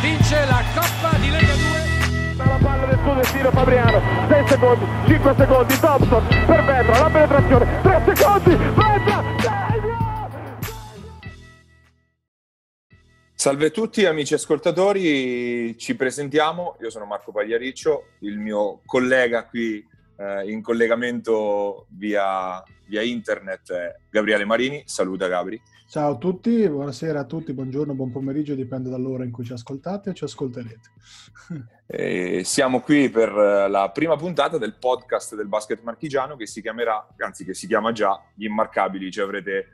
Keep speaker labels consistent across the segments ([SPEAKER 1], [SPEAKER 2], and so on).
[SPEAKER 1] vince la Coppa di Lega 2.
[SPEAKER 2] La palla del suo destino Fabriano, 6 secondi, 5 secondi, Thompson per Vetra, la penetrazione, 3 secondi, Vetra,
[SPEAKER 3] Salve a tutti amici ascoltatori, ci presentiamo, io sono Marco Pagliariccio, il mio collega qui eh, in collegamento via, via internet è Gabriele Marini, saluta Gabri.
[SPEAKER 4] Ciao a tutti, buonasera a tutti, buongiorno, buon pomeriggio, dipende dall'ora in cui ci ascoltate o ci ascolterete.
[SPEAKER 3] E siamo qui per la prima puntata del podcast del basket marchigiano che si chiamerà, anzi che si chiama già Gli Immarcabili, ci avrete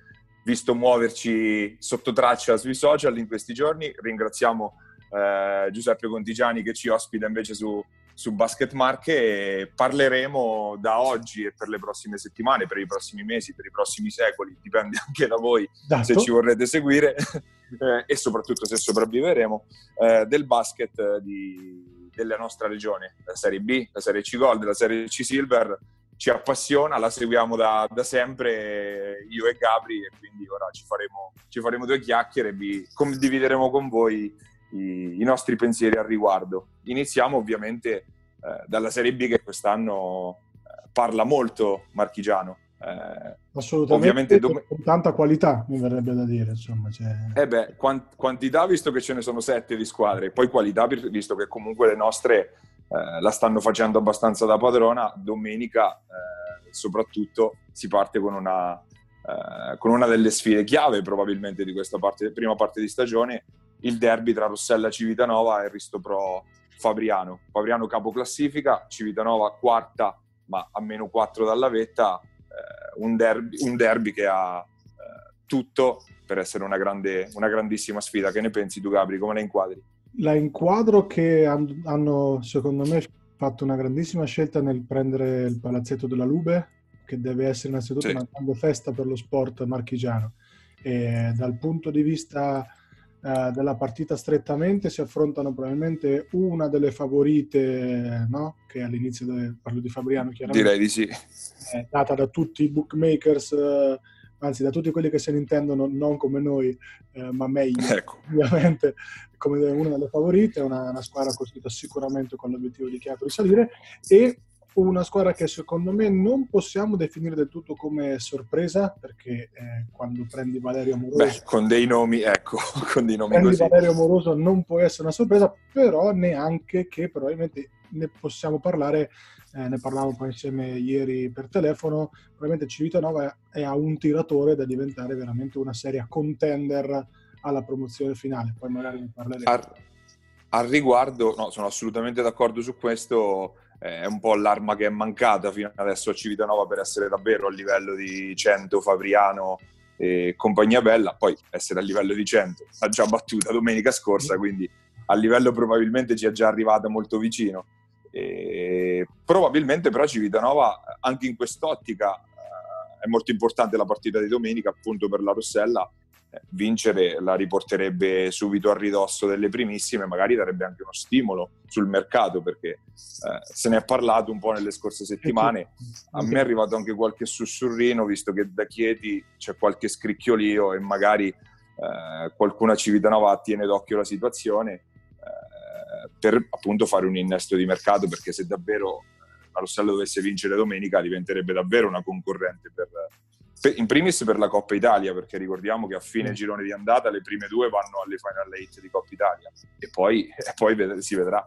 [SPEAKER 3] visto muoverci sotto traccia sui social in questi giorni. Ringraziamo eh, Giuseppe Contigiani che ci ospita invece su, su Basket Marche parleremo da oggi e per le prossime settimane, per i prossimi mesi, per i prossimi secoli, dipende anche da voi
[SPEAKER 4] Dato.
[SPEAKER 3] se ci vorrete seguire eh, e soprattutto se sopravviveremo, eh, del basket di, della nostra regione, la Serie B, la Serie C Gold, la Serie C Silver, ci appassiona, la seguiamo da, da sempre io e Gabri e quindi ora ci faremo, ci faremo due chiacchiere e vi condivideremo con voi i, i, nostri pensieri al riguardo. Iniziamo ovviamente eh, dalla Serie B che quest'anno eh, parla molto marchigiano.
[SPEAKER 4] Eh, Assolutamente, dom- con tanta qualità mi verrebbe da dire. Insomma, cioè...
[SPEAKER 3] Eh beh, quant- quantità visto che ce ne sono sette di squadre, poi qualità visto che comunque le nostre eh, la stanno facendo abbastanza da padrona. Domenica, eh, soprattutto, si parte con una, eh, con una, delle sfide chiave probabilmente di questa parte, prima parte di stagione, il derby tra Rossella Civitanova e Risto Pro Fabriano. Fabriano capo classifica, Civitanova quarta, ma a meno 4 dalla vetta. Eh, un derby, un, derby, che ha eh, tutto per essere una, grande, una grandissima sfida. Che ne pensi tu, Gabri? Come la inquadri?
[SPEAKER 4] la inquadro che hanno, secondo me, fatto una grandissima scelta nel prendere il palazzetto della Lube, che deve essere innanzitutto sì. una grande festa per lo sport marchigiano. E dal punto di vista uh, della partita strettamente si affrontano probabilmente una delle favorite, no? che all'inizio de- parlo di Fabriano chiaramente.
[SPEAKER 3] Direi di sì.
[SPEAKER 4] È data da tutti i bookmakers. Uh, anzi da tutti quelli che se ne intendono non come noi, eh, ma meglio, ecco. ovviamente, come una delle favorite, una, una squadra costruita sicuramente con l'obiettivo dichiarato di salire e una squadra che secondo me non possiamo definire del tutto come sorpresa perché eh, quando prendi Valerio Amoroso
[SPEAKER 3] Beh, con dei nomi ecco con dei nomi
[SPEAKER 4] prendi
[SPEAKER 3] così.
[SPEAKER 4] Valerio Amoroso non può essere una sorpresa però neanche che probabilmente ne possiamo parlare eh, ne parlavamo poi insieme ieri per telefono, probabilmente Civitanova è a un tiratore da diventare veramente una seria contender alla promozione finale, poi magari ne parleremo.
[SPEAKER 3] Al, al riguardo, no, sono assolutamente d'accordo su questo, è un po' l'arma che è mancata fino adesso a Civitanova per essere davvero a livello di 100 Fabriano e compagnia bella, poi essere a livello di 100 l'ha già battuta domenica scorsa, quindi a livello probabilmente ci è già arrivata molto vicino. E probabilmente però Civitanova anche in quest'ottica eh, è molto importante la partita di domenica appunto per la Rossella eh, vincere la riporterebbe subito a ridosso delle primissime magari darebbe anche uno stimolo sul mercato perché eh, se ne è parlato un po' nelle scorse settimane. A me è arrivato anche qualche sussurrino visto che da Chieti c'è qualche scricchiolio e magari eh, qualcuna Civitanova tiene d'occhio la situazione per appunto fare un innesto di mercato perché se davvero eh, la Rossella dovesse vincere domenica diventerebbe davvero una concorrente per, in primis per la Coppa Italia perché ricordiamo che a fine mm. girone di andata le prime due vanno alle Final Eight di Coppa Italia e poi, e poi si vedrà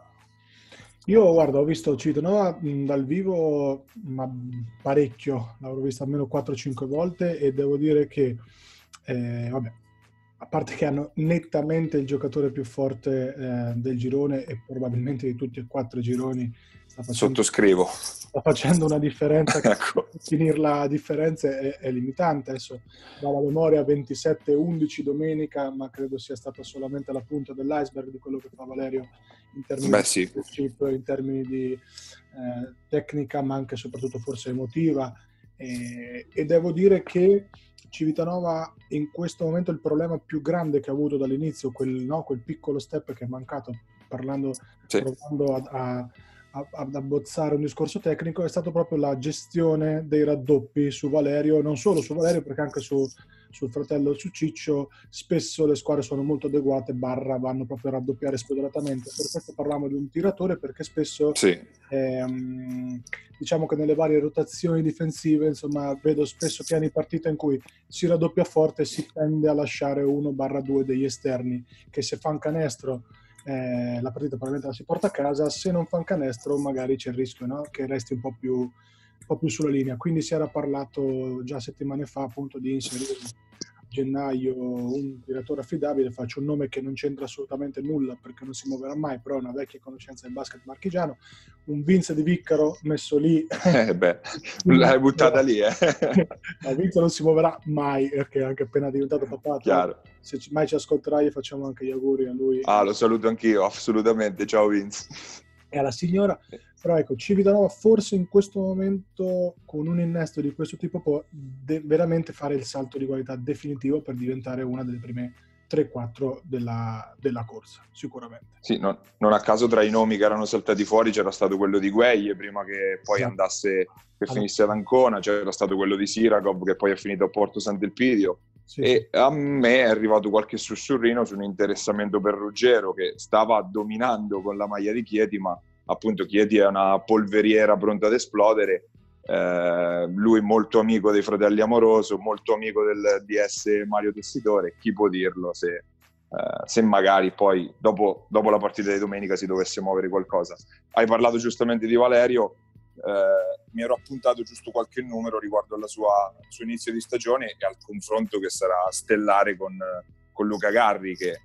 [SPEAKER 4] io guarda, ho visto Citanova dal vivo ma parecchio, l'avrò vista almeno 4-5 volte e devo dire che eh, vabbè, a parte che hanno nettamente il giocatore più forte eh, del girone e probabilmente di tutti e quattro i gironi.
[SPEAKER 3] Sta facendo, Sottoscrivo.
[SPEAKER 4] Sta facendo una differenza, ecco. finirla a differenze è, è, limitante. Adesso dalla memoria 27-11 domenica, ma credo sia stata solamente la punta dell'iceberg di quello che fa Valerio in termini
[SPEAKER 3] Beh, sì.
[SPEAKER 4] di chip, in termini di eh, tecnica, ma anche e soprattutto forse emotiva. E, e devo dire che Civitanova in questo momento il problema più grande che ha avuto dall'inizio, quel, no, quel piccolo step che è mancato, parlando, sì. provando a, a, ad abbozzare un discorso tecnico, è stato proprio la gestione dei raddoppi su Valerio, non solo su Valerio, perché anche su sul fratello su Ciccio, spesso le squadre sono molto adeguate, barra vanno proprio a raddoppiare spudoratamente. Per questo parliamo di un tiratore perché spesso sì. ehm, diciamo che nelle varie rotazioni difensive, insomma, vedo spesso piani partita in cui si raddoppia forte e si tende a lasciare uno barra due degli esterni che se fa un canestro eh, la partita probabilmente la si porta a casa, se non fa un canestro magari c'è il rischio no? che resti un po, più, un po' più sulla linea. Quindi si era parlato già settimane fa appunto di inserire gennaio un tiratore affidabile, faccio un nome che non c'entra assolutamente nulla perché non si muoverà mai, però è una vecchia conoscenza del basket marchigiano, un Vince di Viccaro messo lì.
[SPEAKER 3] Eh beh, l'hai buttata lì, eh.
[SPEAKER 4] no, Vince non si muoverà mai perché è anche appena diventato papà.
[SPEAKER 3] Chiaro.
[SPEAKER 4] Se mai ci ascolterai facciamo anche gli auguri a lui.
[SPEAKER 3] Ah, lo saluto anch'io, assolutamente. Ciao Vince.
[SPEAKER 4] E alla signora. Però ecco, Civitanova forse in questo momento con un innesto di questo tipo può de- veramente fare il salto di qualità definitivo per diventare una delle prime 3-4 della, della corsa, sicuramente.
[SPEAKER 3] Sì, non, non, a caso tra i nomi che erano saltati fuori c'era stato quello di Gueglie prima che poi sì. andasse, che finisse ad Ancona, c'era stato quello di Siragov che poi è finito a Porto Sant'Elpidio. Sì, e a me è arrivato qualche sussurrino su un interessamento per Ruggero che stava dominando con la maglia di Chieti, ma appunto Chieti è una polveriera pronta ad esplodere. Eh, lui molto amico dei fratelli Amoroso, molto amico del DS Mario Tessitore, chi può dirlo se, eh, se magari poi dopo, dopo, la partita di domenica si dovesse muovere qualcosa. Hai parlato giustamente di Valerio, eh, mi ero appuntato giusto qualche numero riguardo al suo inizio di stagione e al confronto che sarà stellare con, con Luca Garri che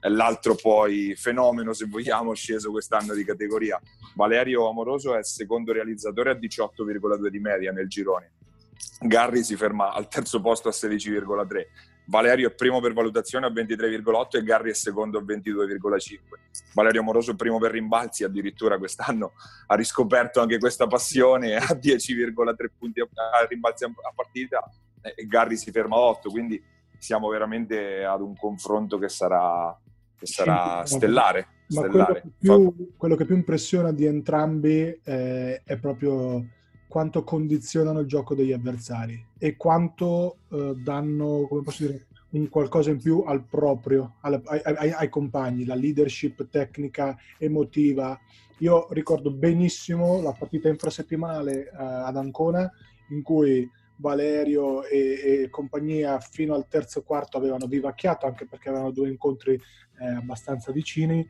[SPEAKER 3] è l'altro poi fenomeno, se vogliamo, sceso quest'anno di categoria. Valerio Amoroso è secondo realizzatore a 18,2 di media nel girone. Garri si ferma al terzo posto a 16,3. Valerio è primo per valutazione a 23,8 e Garri è secondo a 22,5. Valerio Amoroso è primo per rimbalzi, addirittura quest'anno ha riscoperto anche questa passione a 10,3 punti a rimbalzi a partita e Garri si ferma a 8, quindi siamo veramente ad un confronto che sarà, che sarà stellare.
[SPEAKER 4] Ma stellare. Quello, che più, quello, che più, impressiona di entrambi eh, è proprio quanto condizionano il gioco degli avversari e quanto eh, danno, come posso dire, un qualcosa in più al proprio, ai, ai, ai, compagni, la leadership tecnica, emotiva. Io ricordo benissimo la partita infrasettimanale eh, ad Ancona in cui Valerio e, e, compagnia fino al terzo quarto avevano vivacchiato anche perché avevano due incontri eh, abbastanza vicini.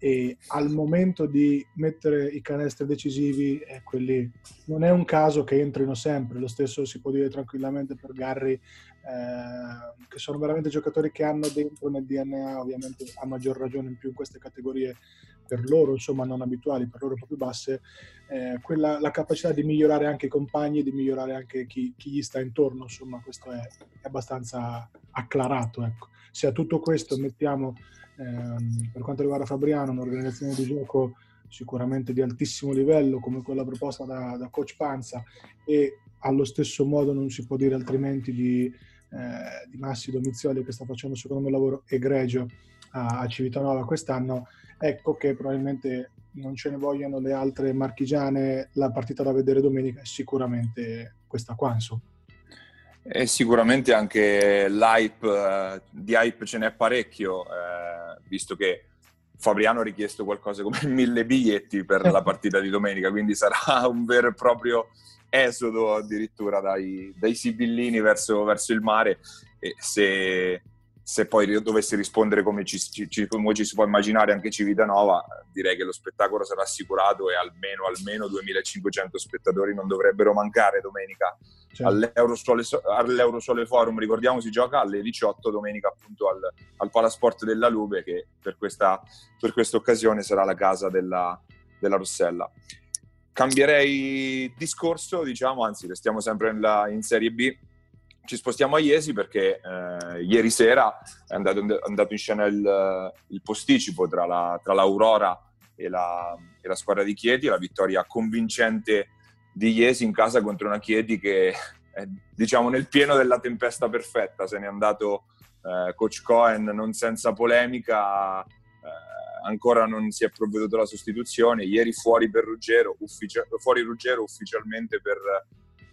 [SPEAKER 4] E al momento di mettere i canestri decisivi eh, quelli non è un caso che entrino sempre. Lo stesso si può dire tranquillamente per Garry eh, che sono veramente giocatori che hanno dentro nel DNA ovviamente a maggior ragione in più in queste categorie per loro insomma non abituali, per loro un più basse, eh, quella, la capacità di migliorare anche i compagni, di migliorare anche chi, chi gli sta intorno, insomma questo è, è abbastanza acclarato. Ecco. Se a tutto questo mettiamo, ehm, per quanto riguarda Fabriano, un'organizzazione di gioco sicuramente di altissimo livello come quella proposta da, da coach Panza e allo stesso modo non si può dire altrimenti di, eh, di Massi Domizioli che sta facendo secondo me un lavoro egregio a, a Civitanova quest'anno, ecco che probabilmente non ce ne vogliono le altre marchigiane, la partita da vedere domenica è sicuramente questa qua, insomma.
[SPEAKER 3] E sicuramente anche l'hype, eh, di hype ce n'è parecchio, eh, visto che Fabriano ha richiesto qualcosa come mille biglietti per la partita di domenica, quindi sarà un vero e proprio esodo addirittura dai, dai sibillini verso, verso il mare e se se poi dovesse rispondere come ci, ci, come ci, si può immaginare anche Civitanova, direi che lo spettacolo sarà assicurato e almeno, almeno 2500 spettatori non dovrebbero mancare domenica certo. all'Eurosole, all'Eurosole, Forum. Ricordiamo si gioca alle 18 domenica appunto al, al Palasport della Lube che per questa, per occasione sarà la casa della, della Rossella. Cambierei discorso, diciamo, anzi restiamo sempre nella, in Serie B. Ci spostiamo a Iesi perché eh, ieri sera è andato, andato in scena il, il posticipo tra, la, tra l'Aurora e la, e la, squadra di Chieti, la vittoria convincente di Iesi in casa contro una Chieti che è diciamo nel pieno della tempesta perfetta, se n'è andato eh, coach Cohen non senza polemica, ancora non si è provveduto alla sostituzione, ieri fuori per Ruggero, ufficia- fuori Ruggero ufficialmente per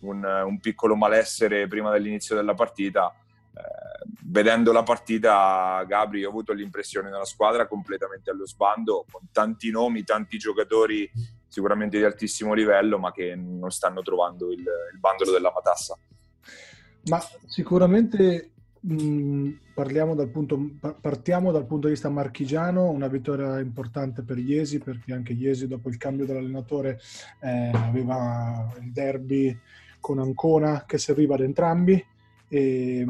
[SPEAKER 3] un, un, piccolo malessere prima dell'inizio della partita. vedendo la partita, Gabri, ho avuto l'impressione una squadra completamente allo sbando, con tanti nomi, tanti giocatori sicuramente di altissimo livello, ma che non stanno trovando il, il bandolo della matassa.
[SPEAKER 4] Ma sicuramente dal punto, partiamo dal punto di vista marchigiano, una vittoria importante per Iesi, perché anche Iesi dopo il cambio dell'allenatore eh, aveva il derby con Ancona che serviva ad entrambi. E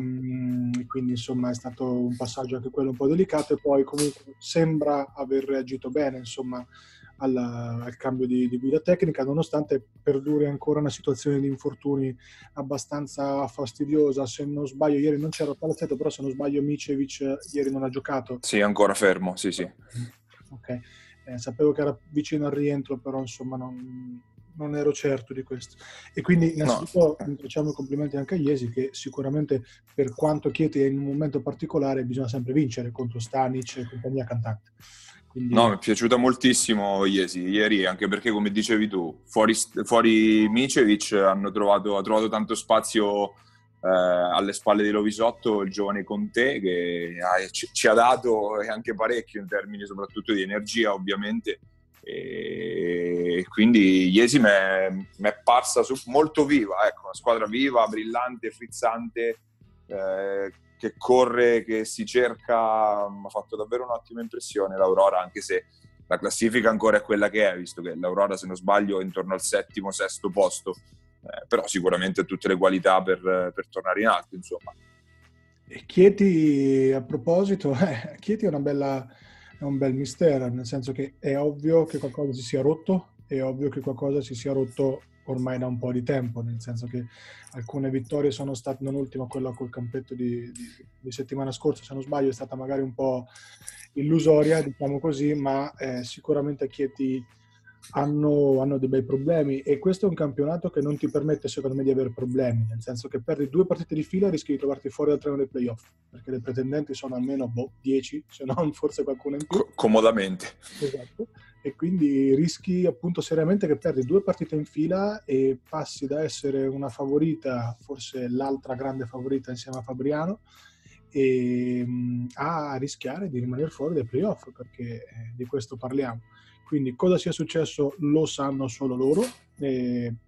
[SPEAKER 4] quindi insomma è stato un passaggio anche quello un po' delicato e poi comunque sembra aver reagito bene insomma al, al cambio di, di, guida tecnica nonostante perduri ancora una situazione di infortuni abbastanza fastidiosa se non sbaglio ieri non c'era Palazzetto però se non sbaglio Micevic ieri non ha giocato
[SPEAKER 3] sì ancora fermo sì sì
[SPEAKER 4] ok eh, sapevo che era vicino al rientro però insomma non non ero certo di questo. E quindi innanzitutto no. facciamo i complimenti anche a Iesi che sicuramente per quanto Chieti è in un momento particolare bisogna sempre vincere contro Stanic e compagnia cantante.
[SPEAKER 3] Quindi... No, mi è piaciuta moltissimo Iesi ieri, anche perché come dicevi tu, fuori, fuori Micevic hanno trovato, ha trovato tanto spazio eh, alle spalle di Lovisotto il giovane Conte che ha, ci, ci ha dato anche parecchio in termini soprattutto di energia ovviamente. E quindi Iesi mi è, è parsa su, molto viva, ecco, una squadra viva, brillante, frizzante, eh, che corre, che si cerca, mi ha fatto davvero un'ottima impressione l'Aurora, anche se la classifica ancora è quella che è, visto che l'Aurora, se non sbaglio, è intorno al settimo, sesto posto, eh, però sicuramente ha tutte le qualità per, per tornare in alto, insomma.
[SPEAKER 4] E Chieti, a proposito, eh, Chieti è bella è un bel mistero, nel senso che è ovvio che qualcosa si sia rotto, è ovvio che qualcosa si sia rotto ormai da un po' di tempo, nel senso che alcune vittorie sono state, non ultima quella col campetto di, di, di settimana scorsa, se non sbaglio, è stata magari un po' illusoria, diciamo così, ma eh, sicuramente Chieti hanno, hanno, dei bei problemi e questo è un campionato che non ti permette secondo me di avere problemi, nel senso che perdi due partite di fila e rischi di trovarti fuori dal treno dei playoff, perché le pretendenti sono almeno boh, 10, se non forse qualcuno in più.
[SPEAKER 3] Comodamente.
[SPEAKER 4] Esatto. E quindi rischi appunto seriamente che perdi due partite in fila e passi da essere una favorita, forse l'altra grande favorita insieme a Fabriano, e, a rischiare di rimanere fuori dai playoff, perché eh, di questo parliamo. Quindi cosa sia successo lo sanno solo loro.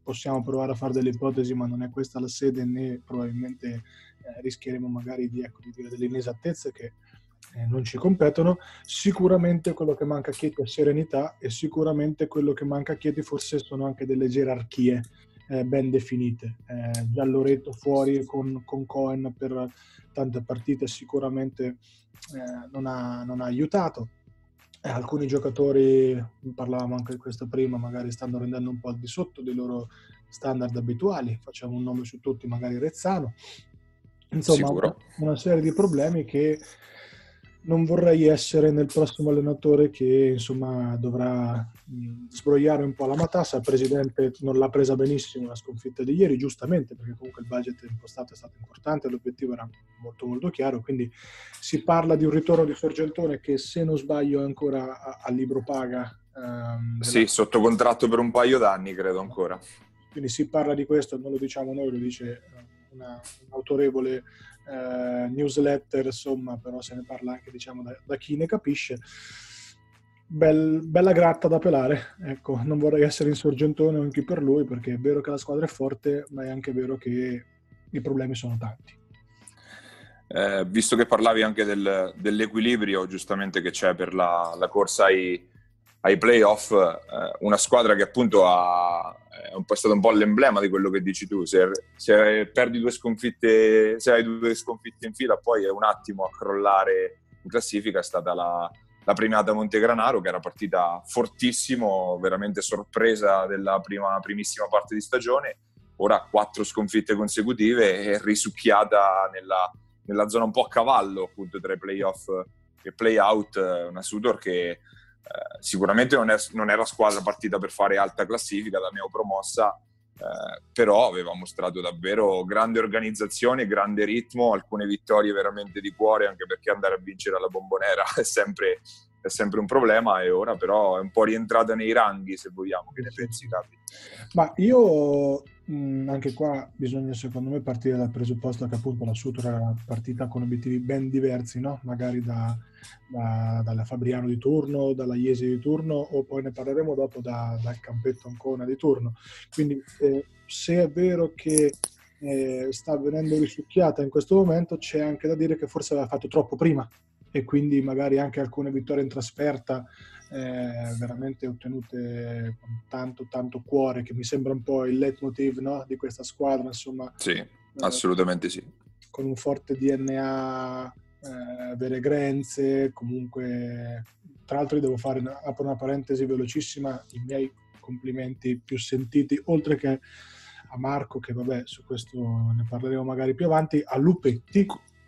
[SPEAKER 4] Possiamo provare a fare delle ipotesi, ma non è questa la sede né probabilmente eh, rischieremo magari di, ecco, di, dire delle inesattezze che non ci competono. Sicuramente quello che manca a Chieti è serenità e sicuramente quello che manca a Chieti forse sono anche delle gerarchie eh, ben definite. Eh, già Loreto fuori con, con, Cohen per tante partite sicuramente eh, non ha, non ha aiutato eh, alcuni giocatori, parlavamo anche di questo prima, magari stanno rendendo un po' al di sotto dei loro standard abituali, facciamo un nome su tutti, magari Rezzano. Insomma, Sicuro. una serie di problemi che non vorrei essere nel prossimo allenatore che insomma dovrà sbrogliare un po' la matassa. Il presidente non l'ha presa benissimo la sconfitta di ieri, giustamente, perché comunque il budget impostato è stato importante, l'obiettivo era molto molto chiaro. Quindi si parla di un ritorno di Sorgentone che, se non sbaglio, è ancora a, libro paga.
[SPEAKER 3] Ehm, sì, della... sotto contratto per un paio d'anni, credo ancora.
[SPEAKER 4] Quindi si parla di questo, non lo diciamo noi, lo dice una, un autorevole eh, newsletter, insomma, però se ne parla anche diciamo, da, da chi ne capisce. Bel, bella gratta da pelare, ecco, non vorrei essere insorgentone anche per lui perché è vero che la squadra è forte, ma è anche vero che i problemi sono tanti.
[SPEAKER 3] Eh, visto che parlavi anche del, dell'equilibrio giustamente che c'è per la, la corsa ai, ai playoff, eh, una squadra che appunto ha, è, un stato un po' l'emblema di quello che dici tu, se, se, perdi due sconfitte, se hai due sconfitte in fila poi è un attimo a crollare in classifica, è stata la, la premiata Montegranaro che era partita fortissimo, veramente sorpresa della prima, primissima parte di stagione, ora quattro sconfitte consecutive e risucchiata nella, nella zona un po' a cavallo appunto tra i playoff e playout, una Sudor che eh, sicuramente non, è, non, era squadra partita per fare alta classifica da neopromossa, eh, però aveva mostrato davvero grande organizzazione, grande ritmo, alcune vittorie veramente di cuore, anche perché andare a vincere alla bombonera è sempre è sempre un problema e ora però è un po' rientrata nei ranghi, se vogliamo, che ne pensi Capi?
[SPEAKER 4] Ma io mh, anche qua bisogna secondo me partire dal presupposto che appunto la Sutra era una partita con obiettivi ben diversi, no? magari da, da, dalla Fabriano di turno, dalla Iesi di turno o poi ne parleremo dopo da, dal campetto Ancona di turno. Quindi eh, se è vero che eh, sta venendo risucchiata in questo momento, c'è anche da dire che forse aveva fatto troppo prima e quindi magari anche alcune vittorie in trasferta eh, veramente ottenute con tanto tanto cuore che mi sembra un po' il leitmotiv no? di questa squadra insomma
[SPEAKER 3] sì eh, assolutamente sì
[SPEAKER 4] con un forte DNA eh, avere grenze comunque tra l'altro devo fare apro una parentesi velocissima i miei complimenti più sentiti oltre che a Marco che vabbè su questo ne parleremo magari più avanti a Lupetti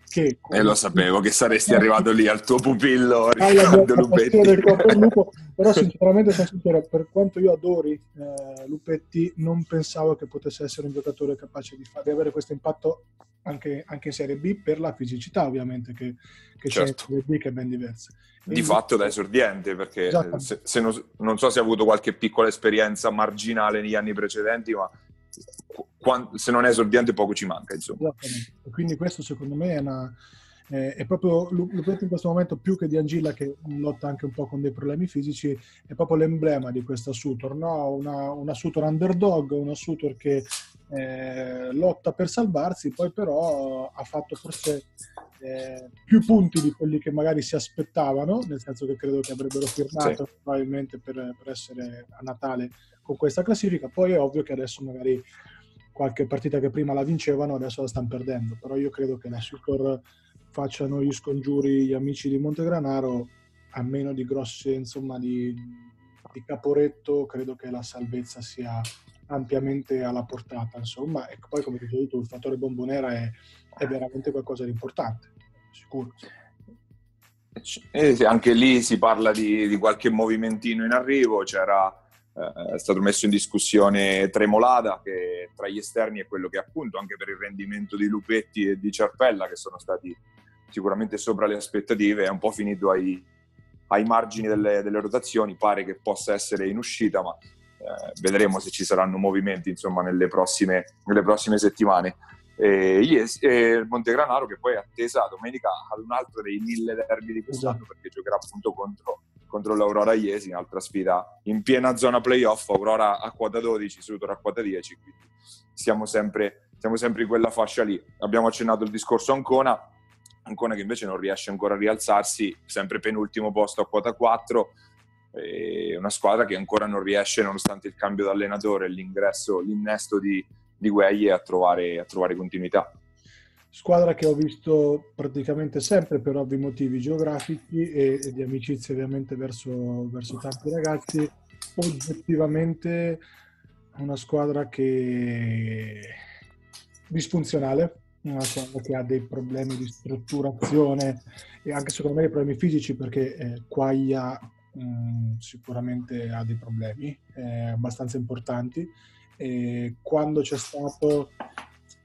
[SPEAKER 4] che...
[SPEAKER 3] E lo sapevo che saresti arrivato lì al tuo pupillo Riccardo Lupetti.
[SPEAKER 4] Lupo, però sinceramente sincero, per quanto io adori eh, Lupetti, non pensavo che potesse essere un giocatore capace di, fa- di avere questo impatto anche, anche, in Serie B per la fisicità ovviamente che, che certo. c'è in Serie B che è ben diversa.
[SPEAKER 3] E di fatto da esordiente perché se, se non, non so se ha avuto qualche piccola esperienza marginale negli anni precedenti ma quando, se non è esordiente poco ci manca. Insomma.
[SPEAKER 4] Quindi questo secondo me è, una, eh, è proprio Lupetti in questo momento più che di Angilla che lotta anche un po' con dei problemi fisici, è proprio l'emblema di questa Sutor, no? una, una Sutor underdog, una Sutor che eh, lotta per salvarsi, poi però ha fatto forse eh, più punti di quelli che magari si aspettavano, nel senso che credo che avrebbero firmato sì. probabilmente per, per essere a Natale con questa classifica. Poi è ovvio che adesso magari qualche partita che prima la vincevano adesso la stanno perdendo, però io credo che la Super facciano gli scongiuri gli amici di Montegranaro, a meno di grosse, insomma, di, di caporetto, credo che la salvezza sia ampiamente alla portata, insomma, e poi come dicevi tu, il fattore bombonera è, è veramente qualcosa di importante, sicuro.
[SPEAKER 3] Eh, anche lì si parla di, di qualche movimentino in arrivo, c'era è stato messo in discussione Tremolada, che tra gli esterni è quello che appunto anche per il rendimento di Lupetti e di Cerpella, che sono stati sicuramente sopra le aspettative, è un po' finito ai, ai margini delle, delle, rotazioni, pare che possa essere in uscita, ma eh, vedremo se ci saranno movimenti insomma, nelle, prossime, nelle prossime settimane. E, yes, e Montegranaro che poi è attesa domenica ad un altro dei mille derby di quest'anno esatto. perché giocherà appunto contro contro l'Aurora Iesi, un'altra sfida in piena zona playoff, Aurora a quota 12, Sutor a quota 10, quindi siamo sempre, siamo sempre in quella fascia lì. Abbiamo accennato il discorso Ancona, Ancona che invece non riesce ancora a rialzarsi, sempre penultimo posto a quota 4, una squadra che ancora non riesce, nonostante il cambio d'allenatore l'ingresso, l'innesto di, di Gueglie, a trovare, a trovare continuità.
[SPEAKER 4] Squadra che ho visto praticamente sempre per ovvi motivi geografici e, e di amicizia ovviamente verso, verso, tanti ragazzi, oggettivamente una squadra che disfunzionale, una squadra che ha dei problemi di strutturazione e anche secondo me dei problemi fisici perché eh, Quaglia mh, mm, sicuramente ha dei problemi eh, abbastanza importanti e quando c'è stato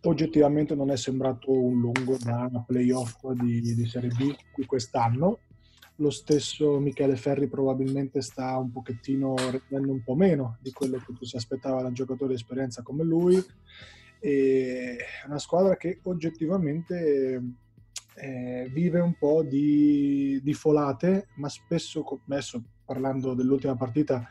[SPEAKER 4] oggettivamente non è sembrato un lungo da playoff di, di Serie B di quest'anno. Lo stesso Michele Ferri probabilmente sta un pochettino rendendo un po' meno di quello che si aspettava da un giocatore di esperienza come lui. E una squadra che oggettivamente eh, vive un po' di, di folate, ma spesso, adesso parlando dell'ultima partita,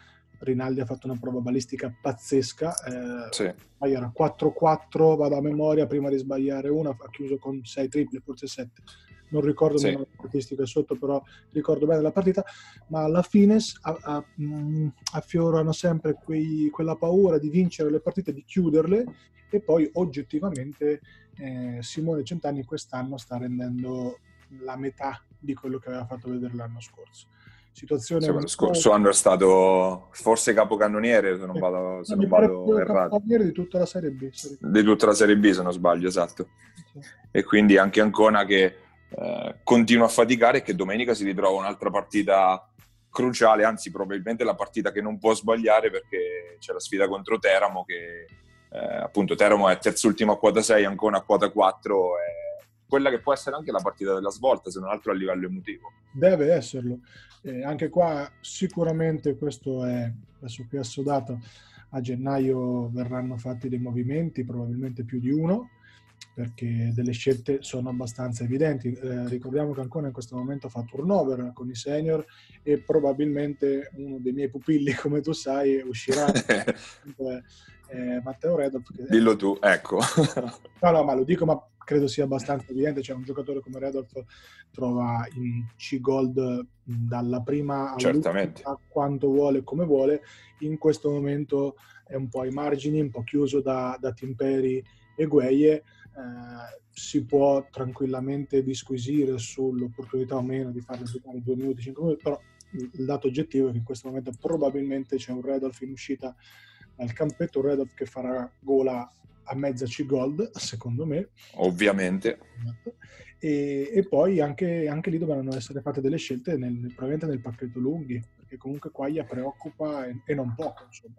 [SPEAKER 4] Rinaldi ha fatto una prova balistica pazzesca. Eh, sì. Era 4-4, vado a memoria, prima di sbagliare una, ha chiuso con 6 triple, forse 7. Non ricordo sì. le statistiche sotto, però ricordo bene la partita. Ma alla fine a, a, mh, mm, affiorano sempre quei, quella paura di vincere le partite, di chiuderle. E poi oggettivamente eh, Simone Centanni quest'anno sta rendendo la metà di quello che aveva fatto vedere l'anno scorso situazione...
[SPEAKER 3] Lo scorso anno è stato forse capocannoniere, se non vado, se non vado errato.
[SPEAKER 4] di tutta la Serie B.
[SPEAKER 3] Di tutta la Serie B, se non sbaglio, esatto. Sì. E quindi anche Ancona che eh, continua a faticare e che domenica si ritrova un'altra partita cruciale, anzi probabilmente la partita che non può sbagliare perché c'è la sfida contro Teramo che eh, appunto Teramo è terzultimo a quota 6, Ancona a quota 4 e quella che può essere anche la partita della svolta, se non altro a livello emotivo.
[SPEAKER 4] Deve esserlo. Eh, anche qua sicuramente questo è adesso qui assodato. A gennaio verranno fatti dei movimenti, probabilmente più di uno, perché delle scelte sono abbastanza evidenti. Eh, ricordiamo che ancora in questo momento fa turnover con i senior e probabilmente uno dei miei pupilli, come tu sai, uscirà. eh, Matteo Redolf. Che
[SPEAKER 3] Dillo tu, ecco.
[SPEAKER 4] no, no, ma lo dico, ma credo sia abbastanza evidente. Cioè, un giocatore come Redolf trova in C-Gold dalla prima
[SPEAKER 3] a
[SPEAKER 4] quanto vuole come vuole. In questo momento è un po' ai margini, un po' chiuso da, da Timperi e Gueye. Eh, si può tranquillamente disquisire sull'opportunità o meno di farlo giocare 2 minuti, 5 minuti, però il dato oggettivo è che in questo momento probabilmente c'è un Redolf in uscita dal campetto, un Redolf che farà gola a mezza C-Gold, secondo me.
[SPEAKER 3] Ovviamente.
[SPEAKER 4] E, e poi anche, anche, lì dovranno essere fatte delle scelte nel, probabilmente nel pacchetto lunghi, perché comunque Quaglia preoccupa e, e non poco, insomma.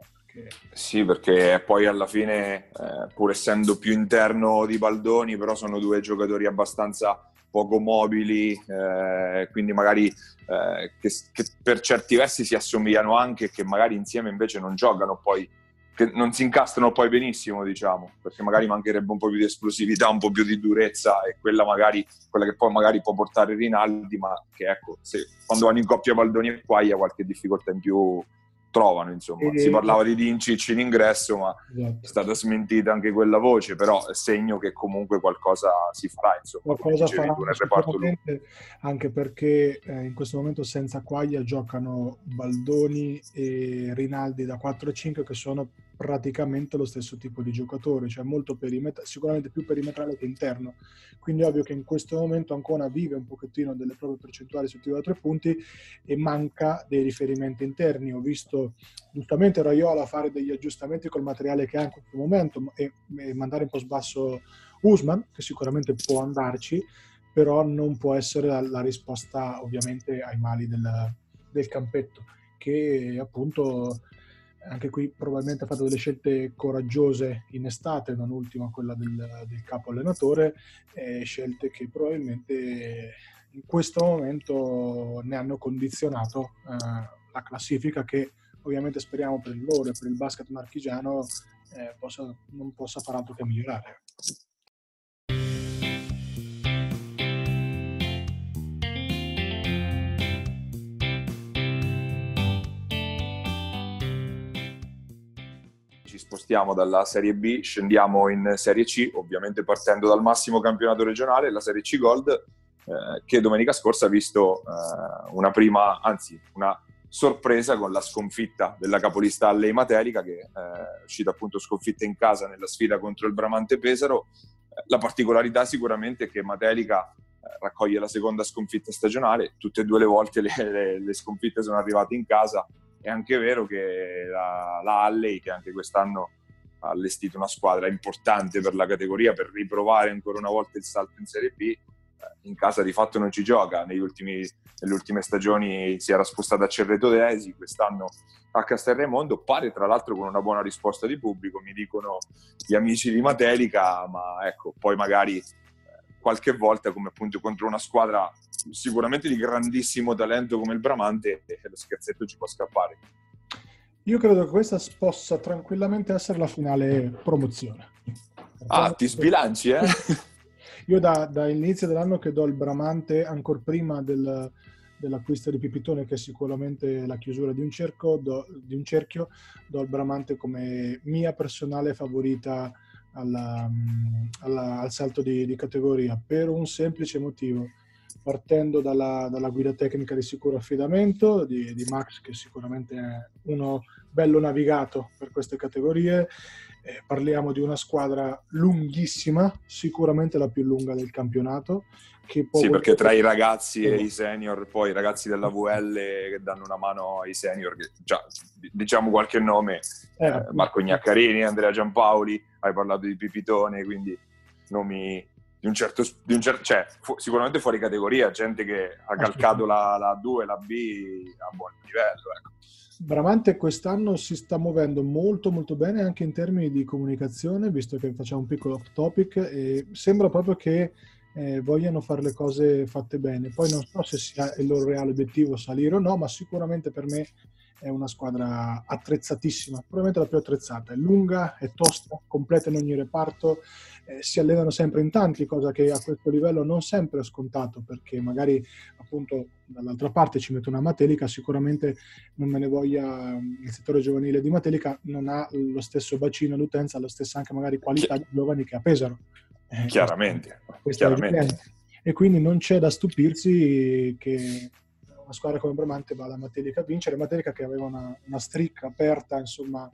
[SPEAKER 3] Sì, perché poi alla fine, eh, pur essendo più interno di Baldoni, però sono due giocatori abbastanza poco mobili, eh, quindi magari eh, che, che, per certi versi si assomigliano anche, che magari insieme invece non giocano poi, che non si incastrano poi benissimo, diciamo, perché magari mancherebbe un po' più di esplosività, un po' più di durezza e quella magari, quella che poi magari può portare Rinaldi, ma che ecco, se, quando vanno in coppia Baldoni e Quaglia qualche difficoltà in più trovano, insomma. E... Si parlava di Dincic in ingresso, ma esatto. è stata smentita anche quella voce, però è segno che comunque qualcosa si farà, insomma.
[SPEAKER 4] Qualcosa farà anche perché eh, in questo momento senza Quaglia giocano Baldoni e Rinaldi da 4 e 5 che sono praticamente lo stesso tipo di giocatore, cioè molto perimetrale, sicuramente più perimetrale che interno. Quindi è ovvio che in questo momento Ancona vive un pochettino delle proprie percentuali sul tiro da tre punti e manca dei riferimenti interni. Ho visto giustamente Raiola fare degli aggiustamenti col materiale che ha in questo momento e, e mandare un po' sbasso Usman, che sicuramente può andarci, però non può essere la, la risposta ovviamente ai mali del, del campetto, che appunto anche qui probabilmente ha fatto delle scelte coraggiose in estate, non ultima quella del, del capo allenatore, eh, scelte che probabilmente in questo momento ne hanno condizionato eh, la classifica che ovviamente speriamo per il loro e per il basket marchigiano eh, possa, non possa far altro che migliorare.
[SPEAKER 3] Spostiamo dalla Serie B, scendiamo in Serie C, ovviamente partendo dal massimo campionato regionale, la Serie C Gold, eh, che domenica scorsa ha visto eh, una prima, anzi una sorpresa con la sconfitta della capolista Allei Materica, che eh, è uscita appunto sconfitta in casa nella sfida contro il Bramante Pesaro. Eh, la particolarità sicuramente è che Materica eh, raccoglie la seconda sconfitta stagionale, tutte e due le volte le, le, le sconfitte sono arrivate in casa è anche vero che la, la Alley, che anche quest'anno ha allestito una squadra importante per la categoria, per riprovare ancora una volta il salto in Serie B, eh, in casa di fatto non ci gioca. Ultimi, nelle ultime stagioni si era spostata a Cerreto d'Esi, quest'anno a Castelraimondo, pare tra l'altro con una buona risposta di pubblico, mi dicono gli amici di Matelica, ma ecco, poi magari qualche volta come appunto contro una squadra sicuramente di grandissimo talento come il Bramante lo scherzetto ci può scappare.
[SPEAKER 4] Io credo che questa possa tranquillamente essere la finale promozione.
[SPEAKER 3] Ah, ti sbilanci, eh?
[SPEAKER 4] Io da, dall'inizio dell'anno che do il Bramante ancora prima del, dell'acquisto di Pipitone, che è sicuramente la chiusura di un, cerco, do, di un cerchio, do il Bramante come mia personale favorita alla, alla, al salto di, di, categoria per un semplice motivo. Partendo dalla, dalla guida tecnica di sicuro affidamento di, di, Max, che sicuramente è uno bello navigato per queste categorie, eh, parliamo di una squadra lunghissima, sicuramente la più lunga del campionato,
[SPEAKER 3] sì, perché tra i ragazzi e i senior, poi i ragazzi della VL che danno una mano ai senior, che, già, diciamo qualche nome, eh, eh, Marco Gnaccarini, Andrea Giampaoli, hai parlato di Pipitone, quindi nomi di un certo, di un certo cioè fu, sicuramente fuori categoria, gente che ha calcato la, la 2 la B a buon livello. Ecco.
[SPEAKER 4] Bramante quest'anno si sta muovendo molto molto bene anche in termini di comunicazione, visto che facciamo un piccolo off topic e sembra proprio che eh, vogliano fare le cose fatte bene. Poi non so se sia il loro reale obiettivo salire o no, ma sicuramente per me è una squadra attrezzatissima, probabilmente la più attrezzata, è lunga, è tosta, completa in ogni reparto, eh, si allenano sempre in tanti, cosa che a questo livello non sempre è scontato, perché magari appunto dall'altra parte ci metto una Matelica, sicuramente non me ne voglia il settore giovanile di Matelica, non ha lo stesso bacino d'utenza, la stessa anche magari qualità di giovani che a Pesaro.
[SPEAKER 3] Eh, chiaramente, chiaramente.
[SPEAKER 4] E quindi non c'è da stupirsi che una squadra come Bramante va alla Matelica a vincere, Matelica che aveva una, una stricca aperta, insomma,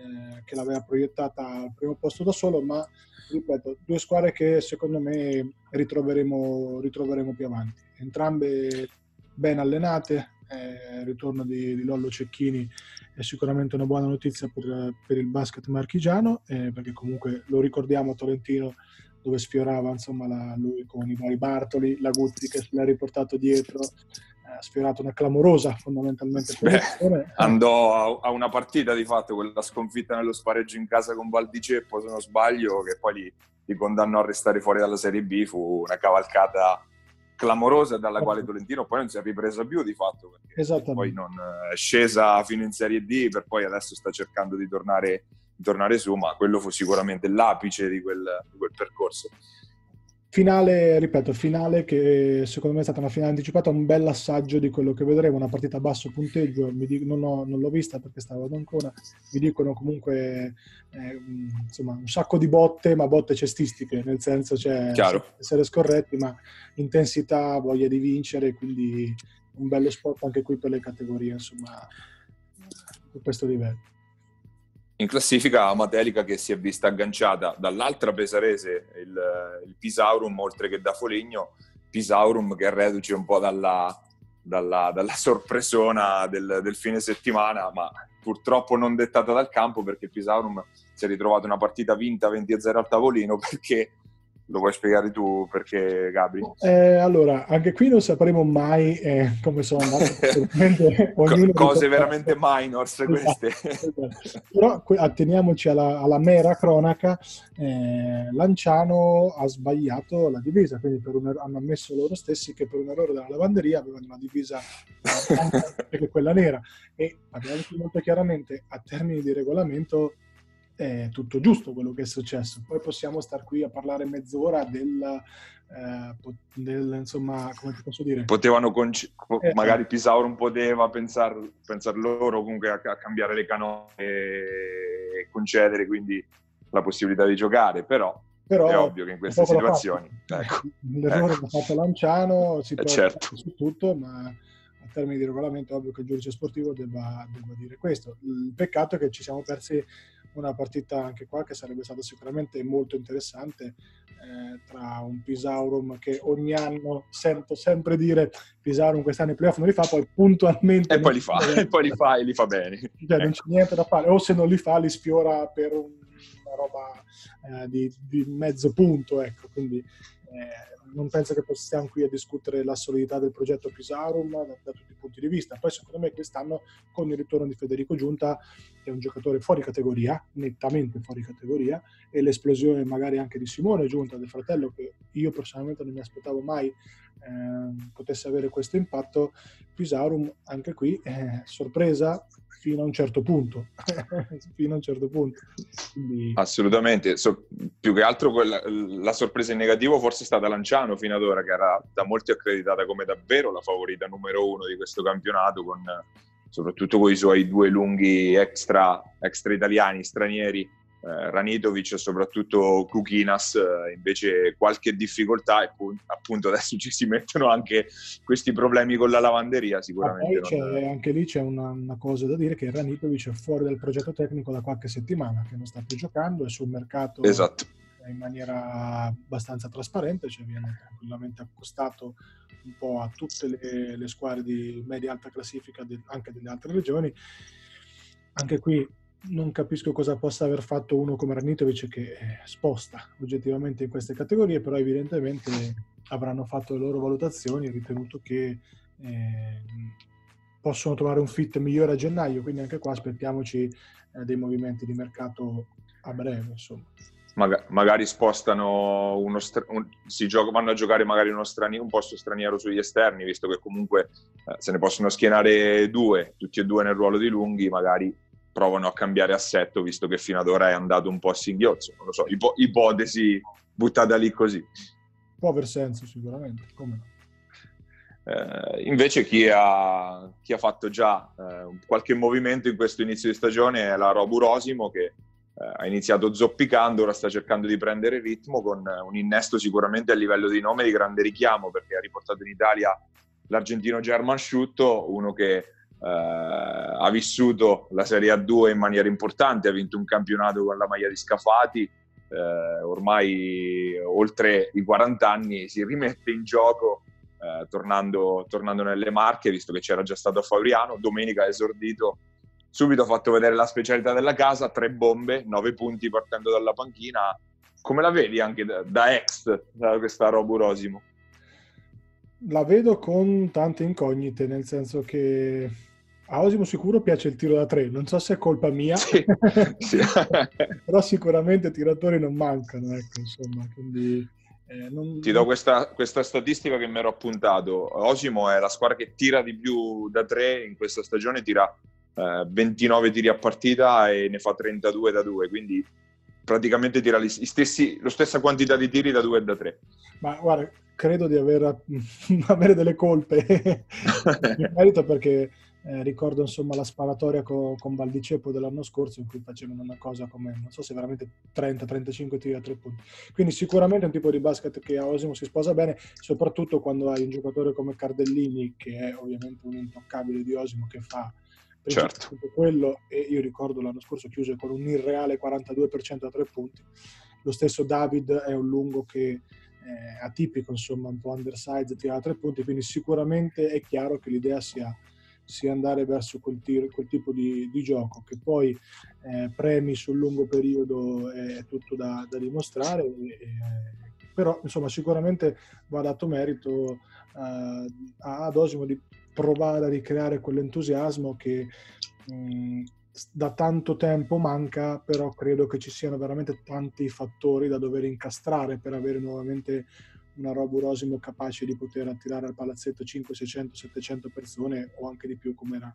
[SPEAKER 4] eh, che l'aveva proiettata al primo posto da solo, ma ripeto, due squadre che secondo me ritroveremo, ritroveremo più avanti. Entrambe ben allenate, eh, il ritorno di, di, Lollo Cecchini è sicuramente una buona notizia per, per il basket marchigiano, eh, perché comunque lo ricordiamo a Tolentino dove sfiorava insomma la, lui con i vari Bartoli, la Guzzi che l'ha riportato dietro, ha sfiorato una clamorosa fondamentalmente
[SPEAKER 3] Beh, andò a, a, una partita di fatto, quella sconfitta nello spareggio in casa con Valdiceppo se non sbaglio, che poi li, li condannò a restare fuori dalla Serie B, fu una cavalcata clamorosa dalla quale Tolentino poi non si è ripresa più di fatto, perché poi non è scesa fino in Serie D per poi adesso sta cercando di tornare tornare su, ma quello fu sicuramente l'apice di quel, di quel percorso.
[SPEAKER 4] Finale, ripeto, finale che secondo me è stata una finale anticipata, un bel assaggio di quello che vedremo, una partita a basso punteggio, dico, non, ho, non, l'ho vista perché stavo ad Ancona, mi dicono comunque eh, insomma, un sacco di botte, ma botte cestistiche, nel senso cioè essere scorretti, ma intensità, voglia di vincere, quindi un bello sport anche qui per le categorie, insomma, a questo livello.
[SPEAKER 3] In classifica Matelica che si è vista agganciata dall'altra pesarese, il, il Pisaurum, oltre che da Foligno. Pisaurum che è reduce un po' dalla, dalla, dalla sorpresona del, del, fine settimana, ma purtroppo non dettata dal campo perché Pisaurum si è ritrovato una partita vinta 20-0 al tavolino perché lo vuoi spiegare tu perché, Gabri?
[SPEAKER 4] Eh, allora, anche qui non sapremo mai eh, come sono andate.
[SPEAKER 3] Cose veramente minors esatto, queste.
[SPEAKER 4] Esatto. Però atteniamoci alla, alla mera cronaca. Eh, Lanciano ha sbagliato la divisa, quindi un, hanno ammesso loro stessi che per un errore della lavanderia avevano una divisa che quella nera. E parliamoci molto chiaramente, a termini di regolamento è tutto giusto quello che è successo. Poi possiamo star qui a parlare mezz'ora del, eh, del insomma, come ti posso dire?
[SPEAKER 3] Potevano, conci- eh, magari Pisaurum poteva pensare pensar loro comunque a, a, cambiare le canone e concedere quindi la possibilità di giocare, però, però è ovvio che in queste situazioni... Ecco,
[SPEAKER 4] L'errore ecco. fatto Lanciano, si
[SPEAKER 3] può certo.
[SPEAKER 4] su tutto, ma a termini di regolamento è ovvio che il giudice sportivo debba, debba dire questo. Il peccato è che ci siamo persi una partita anche qua che sarebbe stata sicuramente molto interessante eh, tra un Pisaurum che ogni anno sento sempre dire Pisaurum quest'anno i playoff non li fa, poi puntualmente...
[SPEAKER 3] E poi li fa, e poi li fa e li fa bene. Cioè,
[SPEAKER 4] ecco. non c'è niente da fare, o se non li fa li sfiora per un, una roba eh, di, di, mezzo punto, ecco, quindi... Eh, non penso che possiamo qui a discutere la solidità del progetto Pisarum da, da, tutti i punti di vista. Poi secondo me quest'anno con il ritorno di Federico Giunta, che è un giocatore fuori categoria, nettamente fuori categoria, e l'esplosione magari anche di Simone Giunta, del fratello, che io personalmente non mi aspettavo mai eh, potesse avere questo impatto, Pisarum anche qui, eh, sorpresa, fino a un certo punto. fino a un certo punto.
[SPEAKER 3] Quindi... Assolutamente. So, più che altro quella, la sorpresa in negativo forse è stata Lanciano fino ad ora, che era da molti accreditata come davvero la favorita numero uno di questo campionato, con, soprattutto con i suoi due lunghi extra, extra italiani, stranieri eh, Ranitovic e soprattutto Kukinas eh, invece qualche difficoltà e appunto adesso ci si mettono anche questi problemi con la lavanderia sicuramente.
[SPEAKER 4] Non... Anche lì c'è una, una, cosa da dire che Ranitovic è fuori dal progetto tecnico da qualche settimana, che non sta più giocando, è sul mercato
[SPEAKER 3] esatto.
[SPEAKER 4] in maniera abbastanza trasparente, cioè viene tranquillamente accostato un po' a tutte le, le squadre di media-alta classifica de, anche delle altre regioni. Anche qui non capisco cosa possa aver fatto uno come Ranitovic che eh, sposta oggettivamente in queste categorie, però evidentemente avranno fatto le loro valutazioni e ritenuto che eh, possono trovare un fit migliore a gennaio, quindi anche qua aspettiamoci eh, dei movimenti di mercato a breve. Insomma.
[SPEAKER 3] Maga- magari spostano uno stra- un- si gioca- vanno a giocare magari uno strani- un posto straniero sugli esterni, visto che comunque eh, se ne possono schienare due, tutti e due nel ruolo di lunghi, magari provano a cambiare assetto, visto che fino ad ora è andato un po' a singhiozzo. Non lo so, ipo- ipotesi buttata lì così.
[SPEAKER 4] Può aver senso sicuramente, come no.
[SPEAKER 3] Eh, invece chi ha, chi ha, fatto già eh, qualche movimento in questo inizio di stagione è la Robu Rosimo che eh, ha iniziato zoppicando, ora sta cercando di prendere ritmo con un innesto sicuramente a livello di nome di grande richiamo perché ha riportato in Italia l'argentino German Sciutto, uno che eh, ha vissuto la Serie A2 in maniera importante, ha vinto un campionato con la maglia di Scafati, eh, ormai oltre i 40 anni si rimette in gioco eh, tornando, tornando, nelle Marche, visto che c'era già stato Fabriano, domenica ha esordito subito ha fatto vedere la specialità della casa, tre bombe, nove punti partendo dalla panchina. Come la vedi anche da, da ex, da questa Robu Rosimo?
[SPEAKER 4] La vedo con tante incognite, nel senso che a Osimo sicuro piace il tiro da tre, non so se è colpa mia, sì, sì. però sicuramente tiratori non mancano, ecco, insomma, quindi...
[SPEAKER 3] Eh, non... Ti do questa, questa, statistica che mi ero appuntato. Osimo è la squadra che tira di più da tre in questa stagione, tira 29 eh, tiri a partita e ne fa 32 da 2, quindi praticamente tira stessi, la stessa quantità di tiri da 2 e da 3.
[SPEAKER 4] Ma guarda, credo di aver, avere delle colpe in merito perché eh, ricordo insomma la sparatoria con, con Valdicepo dell'anno scorso in cui facevano una cosa come, non so se veramente 30-35 tiri a 3 punti. Quindi sicuramente è un tipo di basket che a Osimo si sposa bene, soprattutto quando hai un giocatore come Cardellini, che è ovviamente un intoccabile di Osimo, che fa
[SPEAKER 3] certo.
[SPEAKER 4] quello e io ricordo l'anno scorso chiuse con un irreale 42% a tre punti. Lo stesso David è un lungo che è atipico, insomma, un po' undersized, tira a tre punti, quindi sicuramente è chiaro che l'idea sia, sia andare verso quel, tiro, quel tipo di, di, gioco, che poi eh, premi sul lungo periodo è tutto da, da dimostrare, e, però insomma sicuramente va dato merito eh, ad Osimo di provare a ricreare quell'entusiasmo che mh, da tanto tempo manca, però credo che ci siano veramente tanti fattori da dover incastrare per avere nuovamente una Robo Rosimo capace di poter attirare al palazzetto 5, 600, 700 persone o anche di più come era,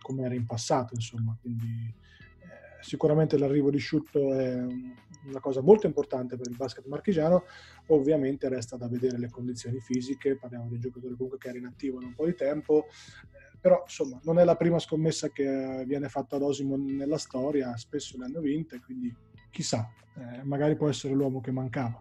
[SPEAKER 4] come era in passato, insomma. Quindi eh, sicuramente l'arrivo di Sciutto è una cosa molto importante per il basket marchigiano, ovviamente resta da vedere le condizioni fisiche, parliamo di un giocatore comunque che era inattivo da un po' di tempo, eh, però insomma non è la prima scommessa che viene fatta ad Osimo nella storia, spesso le hanno vinte, quindi chissà, eh, magari può essere l'uomo che mancava.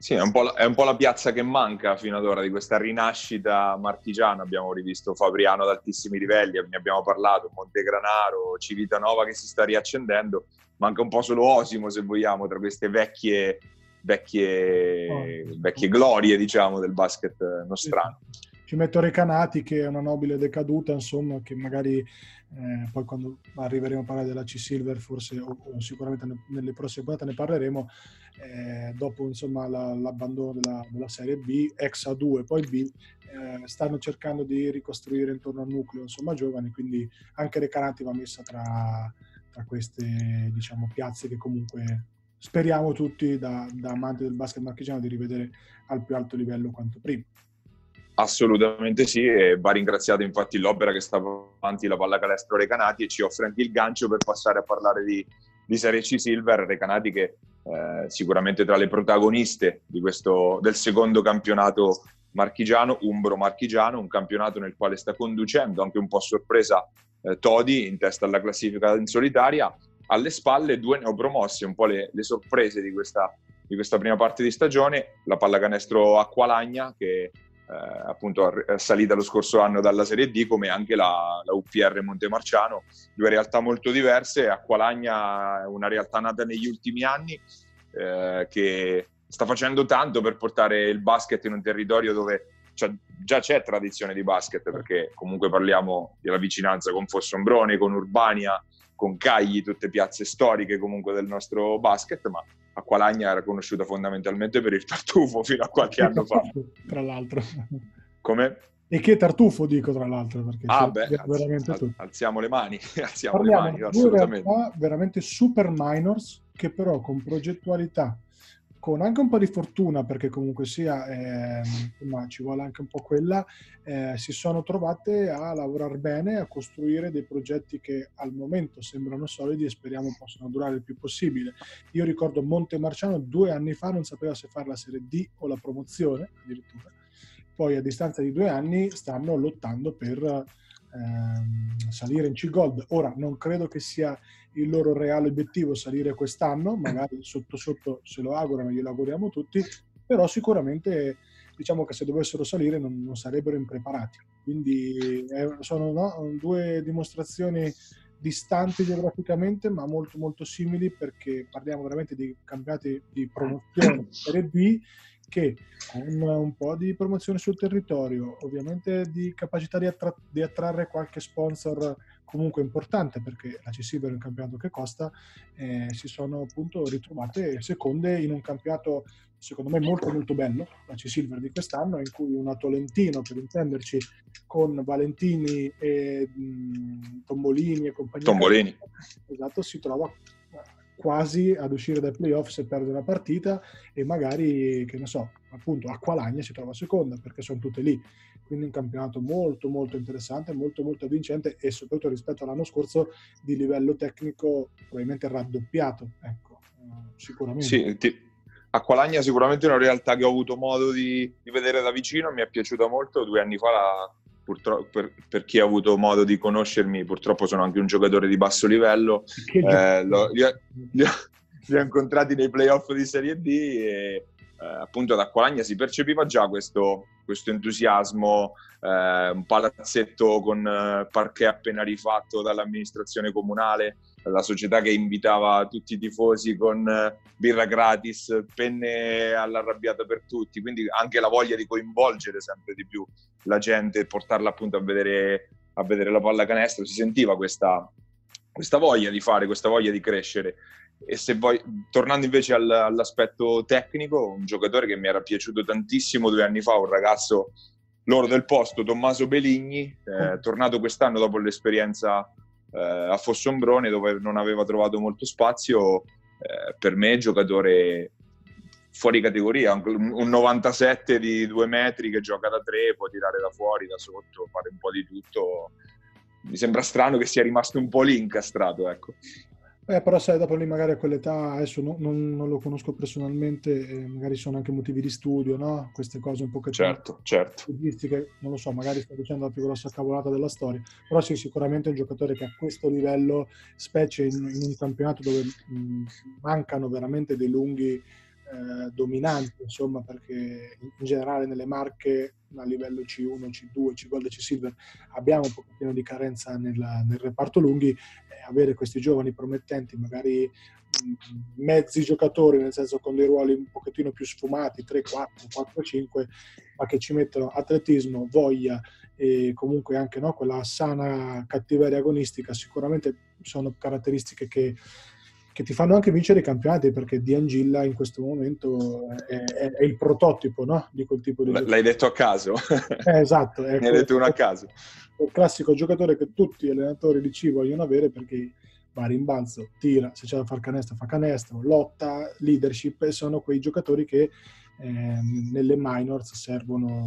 [SPEAKER 3] Sì, è un, la, è un, po la, piazza che manca fino ad ora di questa rinascita marchigiana. Abbiamo rivisto Fabriano ad altissimi livelli, ne abbiamo parlato, Montegranaro, Civitanova che si sta riaccendendo manca un po' solo Osimo, se vogliamo, tra queste vecchie, vecchie, vecchie glorie, diciamo, del basket nostrano.
[SPEAKER 4] Ci metto Recanati, che è una nobile decaduta, insomma, che magari eh, poi quando arriveremo a parlare della C-Silver, forse, o, o sicuramente nelle prossime puntate ne parleremo, eh, dopo insomma, la, l'abbandono della, della, Serie B, ex A2, poi B, eh, stanno cercando di ricostruire intorno al nucleo, insomma, giovani, quindi anche Recanati va messa tra tra queste diciamo, piazze che comunque speriamo tutti da, da amanti del basket marchigiano di rivedere al più alto livello quanto prima.
[SPEAKER 3] Assolutamente sì, e va ringraziato infatti l'opera che sta avanti la pallacanestro Recanati e ci offre anche il gancio per passare a parlare di, di Serie C Silver, Recanati che eh, sicuramente tra le protagoniste questo, del secondo campionato marchigiano, umbro marchigiano, un campionato nel quale sta conducendo anche un po' sorpresa eh, Todi in testa alla classifica in solitaria, alle spalle due neopromossi, un po' le, le sorprese di questa, di questa, prima parte di stagione, la pallacanestro Acqualagna che eh, appunto è salita lo scorso anno dalla Serie D, come anche la, la UPR Montemarciano, due realtà molto diverse, Acqualagna è una realtà nata negli ultimi anni eh, che sta facendo tanto per portare il basket in un territorio dove cioè, già c'è tradizione di basket perché comunque parliamo della vicinanza con Fossombrone, con Urbania, con Cagli, tutte piazze storiche comunque del nostro basket, ma Acqualagna era conosciuta fondamentalmente per il tartufo fino a qualche anno fa.
[SPEAKER 4] Tra l'altro.
[SPEAKER 3] Come?
[SPEAKER 4] E che tartufo dico tra l'altro perché
[SPEAKER 3] ah, beh, veramente al, alziamo le mani, alziamo Parliamo le mani, assolutamente.
[SPEAKER 4] veramente super minors che però con progettualità con anche un po' di fortuna, perché comunque sia, eh, insomma, ci vuole anche un po' quella, eh, si sono trovate a lavorare bene, a costruire dei progetti che al momento sembrano solidi e speriamo possano durare il più possibile. Io ricordo Monte Marciano due anni fa non sapeva se fare la Serie D o la promozione, addirittura. Poi a distanza di due anni stanno lottando per ehm, salire in C-Gold. Ora non credo che sia il loro reale obiettivo salire quest'anno, magari sotto sotto se lo augurano, glielo auguriamo tutti, però sicuramente diciamo che se dovessero salire non, non sarebbero impreparati. Quindi eh, sono no, due dimostrazioni distanti geograficamente ma molto molto simili perché parliamo veramente di campionati di promozione Serie B che con un po' di promozione sul territorio, ovviamente di capacità di, attra- di attrarre qualche sponsor comunque importante perché la C-Silver è un campionato che costa, eh, si sono appunto ritrovate seconde in un campionato secondo me molto molto bello, la C-Silver di quest'anno, in cui una Tolentino, per intenderci, con Valentini e mh, Tombolini e compagnia,
[SPEAKER 3] Tombolini.
[SPEAKER 4] esatto, si trova quasi ad uscire dai playoff se perde una partita e magari, che ne so, appunto Acqualagna si trova seconda perché sono tutte lì. Quindi un campionato molto molto interessante, molto molto vincente e soprattutto rispetto all'anno scorso di livello tecnico probabilmente raddoppiato, ecco, uh, sicuramente.
[SPEAKER 3] Sì, ti... Acqualagna sicuramente è una realtà che ho avuto modo di, di vedere da vicino, mi è piaciuta molto, due anni fa la, purtroppo per, per, chi ha avuto modo di conoscermi, purtroppo sono anche un giocatore di basso livello. Eh, lo, li, ho, li, ho, li, ho, incontrati nei playoff di Serie D e eh, appunto ad Acqualagna si percepiva già questo, questo entusiasmo, eh, un palazzetto con eh, parquet appena rifatto dall'amministrazione comunale, la società che invitava tutti i tifosi con eh, birra gratis, penne all'arrabbiata per tutti, quindi anche la voglia di coinvolgere sempre di più la gente e portarla appunto a vedere, a vedere la pallacanestro, si sentiva questa, questa voglia di fare, questa voglia di crescere. E se vuoi, tornando invece all, all'aspetto tecnico, un giocatore che mi era piaciuto tantissimo due anni fa, un ragazzo loro del posto, Tommaso Beligni, eh, mm. tornato quest'anno dopo l'esperienza eh, a Fossombrone dove non aveva trovato molto spazio, eh, per me giocatore fuori categoria, un, un 97 di due metri che gioca da tre, può tirare da fuori, da sotto, fare un po' di tutto. Mi sembra strano che sia rimasto un po' lì incastrato, ecco.
[SPEAKER 4] Eh, però sai, dopo lì magari a quell'età, adesso no, non, non, lo conosco personalmente, eh, magari sono anche motivi di studio, no? Queste cose un po' che...
[SPEAKER 3] Certo, certo.
[SPEAKER 4] non lo so, magari sto dicendo la più grossa cavolata della storia, però sì, sicuramente è un giocatore che a questo livello, specie in, in un campionato dove mh, mancano veramente dei lunghi eh, dominanti, insomma, perché in, generale nelle marche a livello C1, C2, C-Gold e C-Silver abbiamo un pochettino di carenza nel, nel reparto lunghi, eh, avere questi giovani promettenti, magari mh, mezzi giocatori, nel senso con dei ruoli un pochettino più sfumati, 3, 4, 4, 5, ma che ci mettono atletismo, voglia e comunque anche no, quella sana cattiveria agonistica, sicuramente sono caratteristiche che che ti fanno anche vincere i campionati perché Di Angilla in questo momento è, è, è il prototipo no? di quel tipo di
[SPEAKER 3] L- L'hai detto a caso?
[SPEAKER 4] Eh, esatto.
[SPEAKER 3] È hai detto uno a caso.
[SPEAKER 4] Il classico giocatore che tutti gli allenatori di C vogliono avere perché va a rimbalzo, tira, se c'è da fare canestro fa canestro, lotta, leadership e sono quei giocatori che eh, nelle minors servono,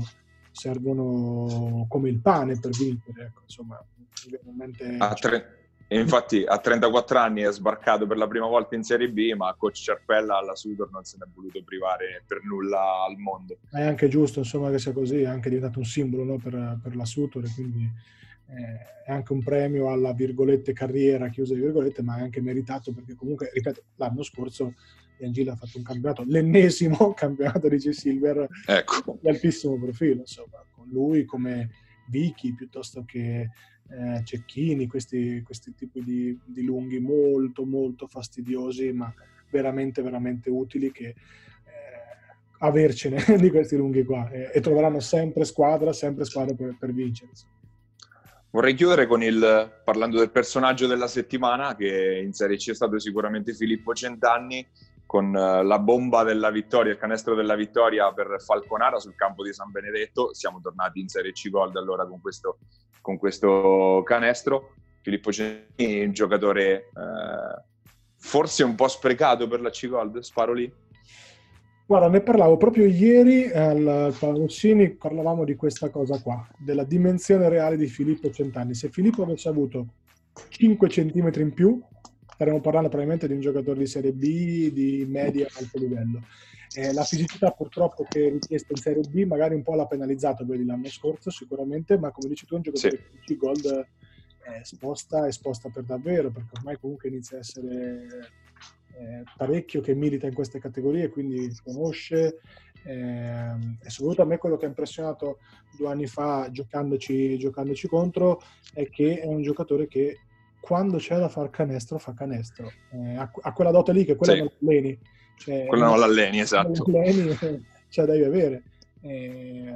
[SPEAKER 4] servono come il pane per vincere. Ecco, insomma,
[SPEAKER 3] veramente... A tre e infatti a 34 anni è sbarcato per la prima volta in Serie B, ma coach Ciarpella alla Sudor non se ne è voluto privare per nulla al mondo.
[SPEAKER 4] È anche giusto insomma, che sia così, è anche diventato un simbolo no, per, per, la Sudor, quindi eh, è anche un premio alla virgolette carriera, chiusa di virgolette, ma è anche meritato perché comunque, ripeto, l'anno scorso Angela ha fatto un campionato, l'ennesimo campionato di C-Silver
[SPEAKER 3] ecco.
[SPEAKER 4] di altissimo profilo, insomma, con lui come Vicky piuttosto che eh, cecchini, questi, questi tipi di, di, lunghi molto molto fastidiosi, ma veramente veramente utili che eh, avercene di questi lunghi qua e, e, troveranno sempre squadra, sempre squadra per, per vincere.
[SPEAKER 3] Vorrei chiudere il, parlando del personaggio della settimana, che in Serie C è stato sicuramente Filippo Centanni, con eh, la bomba della vittoria, il canestro della vittoria per Falconara sul campo di San Benedetto. Siamo tornati in Serie C Gold allora con questo con questo canestro. Filippo Cenini, un giocatore eh, forse un po' sprecato per la C-Gold, sparo lì.
[SPEAKER 4] Guarda, ne parlavo proprio ieri al Palarossini, parlavamo di questa cosa qua, della dimensione reale di Filippo Centanni. Se Filippo avesse avuto 5 centimetri in più, staremmo parlando probabilmente di un giocatore di Serie B, di media alto livello. Eh, la fisicità purtroppo che è richiesta in Serie B magari un po' l'ha penalizzato vedi l'anno scorso sicuramente, ma come dici tu è un giocatore sì. che Gold è sposta, è sposta per davvero, perché ormai comunque inizia a essere eh, parecchio che milita in queste categorie, quindi conosce. Eh, e soprattutto a me quello che ha impressionato due anni fa giocandoci, giocandoci contro è che è un giocatore che quando c'è da far canestro fa canestro. Eh, a, a, quella dote lì che quella sì. non l'alleni.
[SPEAKER 3] Cioè, quella non l'alleni, esatto.
[SPEAKER 4] L'alleni, cioè devi avere. Eh,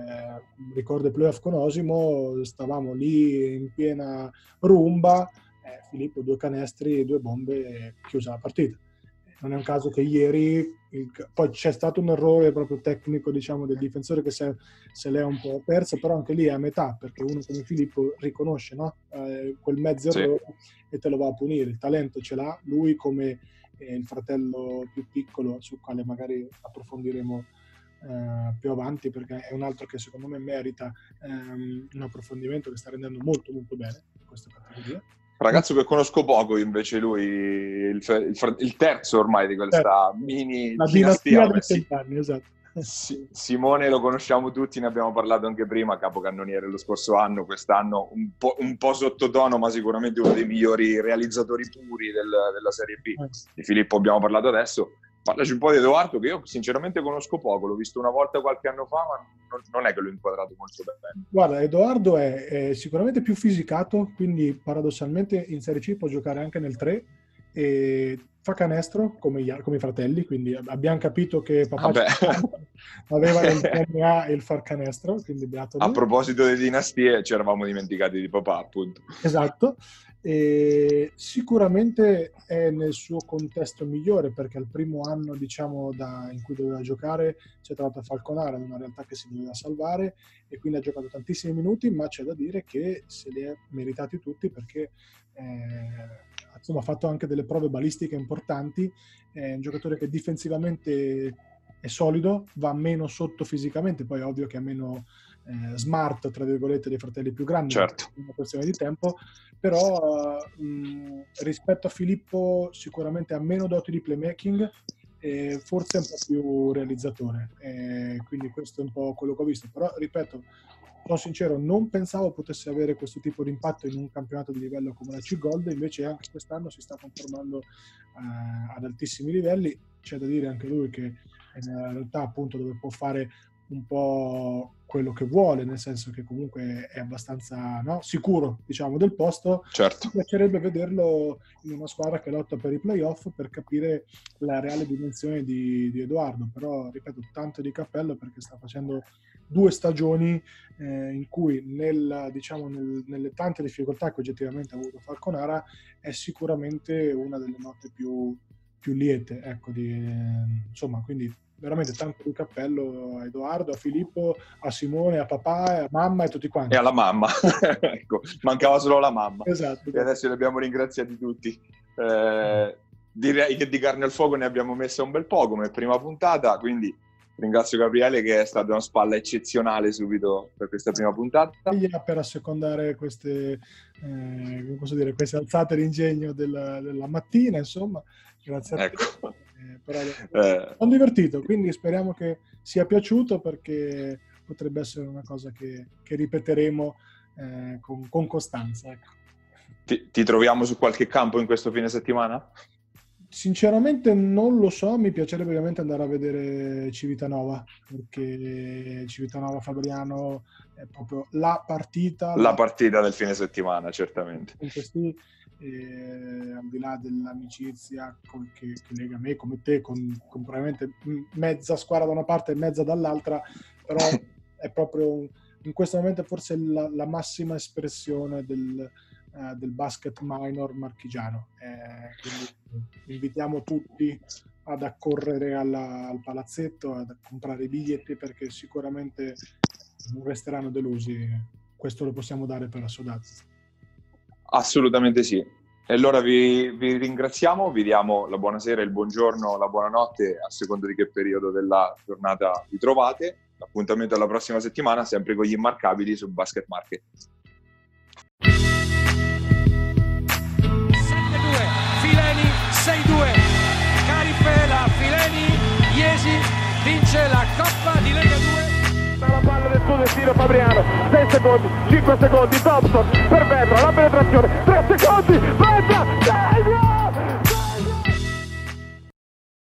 [SPEAKER 4] ricordo i playoff con Osimo, stavamo lì in piena rumba, eh, Filippo due canestri, due bombe, chiusa la partita non è un caso che ieri il, poi c'è stato un errore proprio tecnico diciamo del difensore che se, se l'è un po' perso però anche lì è a metà perché uno come Filippo riconosce no? eh, quel mezzo errore sì. e te lo va a punire il talento ce l'ha lui come eh, il fratello più piccolo sul quale magari approfondiremo eh, più avanti perché è un altro che secondo me merita ehm, un approfondimento che sta rendendo molto molto bene in questa categoria
[SPEAKER 3] Ragazzo che conosco poco invece lui, il, il, il terzo ormai di questa certo. mini
[SPEAKER 4] La dinastia, dinastia dei cent'anni, esatto.
[SPEAKER 3] Simone lo conosciamo tutti, ne abbiamo parlato anche prima, capocannoniere lo scorso anno, quest'anno un po', un po', sottotono, ma sicuramente uno dei migliori realizzatori puri del, della Serie B. Eh. Di Filippo abbiamo parlato adesso, Parlaci un po' di Edoardo, che io sinceramente conosco poco, l'ho visto una volta qualche anno fa, ma non è che l'ho inquadrato molto bene.
[SPEAKER 4] Guarda, Edoardo è, è sicuramente più fisicato, quindi paradossalmente in Serie C può giocare anche nel 3 e fa canestro come, gli, come i fratelli, quindi abbiamo capito che papà aveva nel DNA il far canestro, quindi beato
[SPEAKER 3] A proposito di dinastie, ci eravamo dimenticati di papà, appunto.
[SPEAKER 4] Esatto. E sicuramente è nel suo contesto migliore perché al primo anno diciamo, da, in cui doveva giocare si è trovato a Falconara, una realtà che si doveva salvare e quindi ha giocato tantissimi minuti, ma c'è da dire che se li è meritati tutti perché eh, insomma, ha fatto anche delle prove balistiche importanti, è un giocatore che difensivamente è solido, va meno sotto fisicamente, poi è ovvio che ha meno eh, smart, tra virgolette, dei fratelli più grandi,
[SPEAKER 3] certo.
[SPEAKER 4] è una questione di tempo, però mh, rispetto a Filippo sicuramente ha meno doti di playmaking e forse è un po' più realizzatore, e quindi questo è un po' quello che ho visto, però ripeto, sono sincero, non pensavo potesse avere questo tipo di impatto in un campionato di livello come la C-Gold, invece anche quest'anno si sta confermando eh, ad altissimi livelli. C'è da dire anche lui che è nella realtà appunto dove può fare un po' quello che vuole, nel senso che comunque è abbastanza no, sicuro, diciamo, del posto.
[SPEAKER 3] Certo.
[SPEAKER 4] Mi piacerebbe vederlo in una squadra che lotta per i playoff per capire la reale dimensione di, di Edoardo, però ripeto, tanto di cappello perché sta facendo due stagioni eh, in cui nel, diciamo, nel, nelle tante difficoltà che oggettivamente ha avuto Falconara è sicuramente una delle note più, più liete. Ecco, di, eh, insomma, quindi veramente tanto di cappello a Edoardo, a Filippo, a Simone, a papà, a mamma e tutti quanti.
[SPEAKER 3] E alla mamma, ecco, mancava solo la mamma.
[SPEAKER 4] Esatto.
[SPEAKER 3] E adesso li abbiamo ringraziati tutti. Eh, direi che di carne al fuoco ne abbiamo messa un bel po' come prima puntata, quindi ringrazio Gabriele che è stata una spalla eccezionale subito per questa prima puntata.
[SPEAKER 4] Per assecondare queste, eh, dire, queste alzate d'ingegno della, della, mattina, insomma, grazie a
[SPEAKER 3] ecco.
[SPEAKER 4] te. Eh, però, eh. Sono divertito, quindi speriamo che sia piaciuto perché potrebbe essere una cosa che, che ripeteremo eh, con, con, costanza. Ecco.
[SPEAKER 3] Ti, ti troviamo su qualche campo in questo fine settimana?
[SPEAKER 4] Sinceramente non lo so, mi piacerebbe ovviamente andare a vedere Civitanova, perché Civitanova Fabriano è proprio la partita.
[SPEAKER 3] La partita del fine settimana, certamente.
[SPEAKER 4] Questi, eh, al di là dell'amicizia con, che, che, lega me come te, con, con, probabilmente mezza squadra da una parte e mezza dall'altra, però è proprio in questo momento forse la, la massima espressione del, eh, del basket minor marchigiano. Eh, invitiamo tutti ad accorrere alla, al palazzetto, ad comprare i biglietti perché sicuramente non resteranno delusi. Questo lo possiamo dare per assodato.
[SPEAKER 3] Assolutamente sì. E allora vi, vi, ringraziamo, vi diamo la buonasera, il buongiorno, la buonanotte a seconda di che periodo della giornata vi trovate. Appuntamento alla prossima settimana, sempre con gli immarcabili su Basket Market.
[SPEAKER 1] 6-2. Carifela, Fileni, Iesi vince la Coppa di Lega 2.
[SPEAKER 2] La palla del suo destino Fabriano, 6 secondi, 5 secondi, Thompson per Vetra, la penetrazione, 3 secondi, Vetra, 6!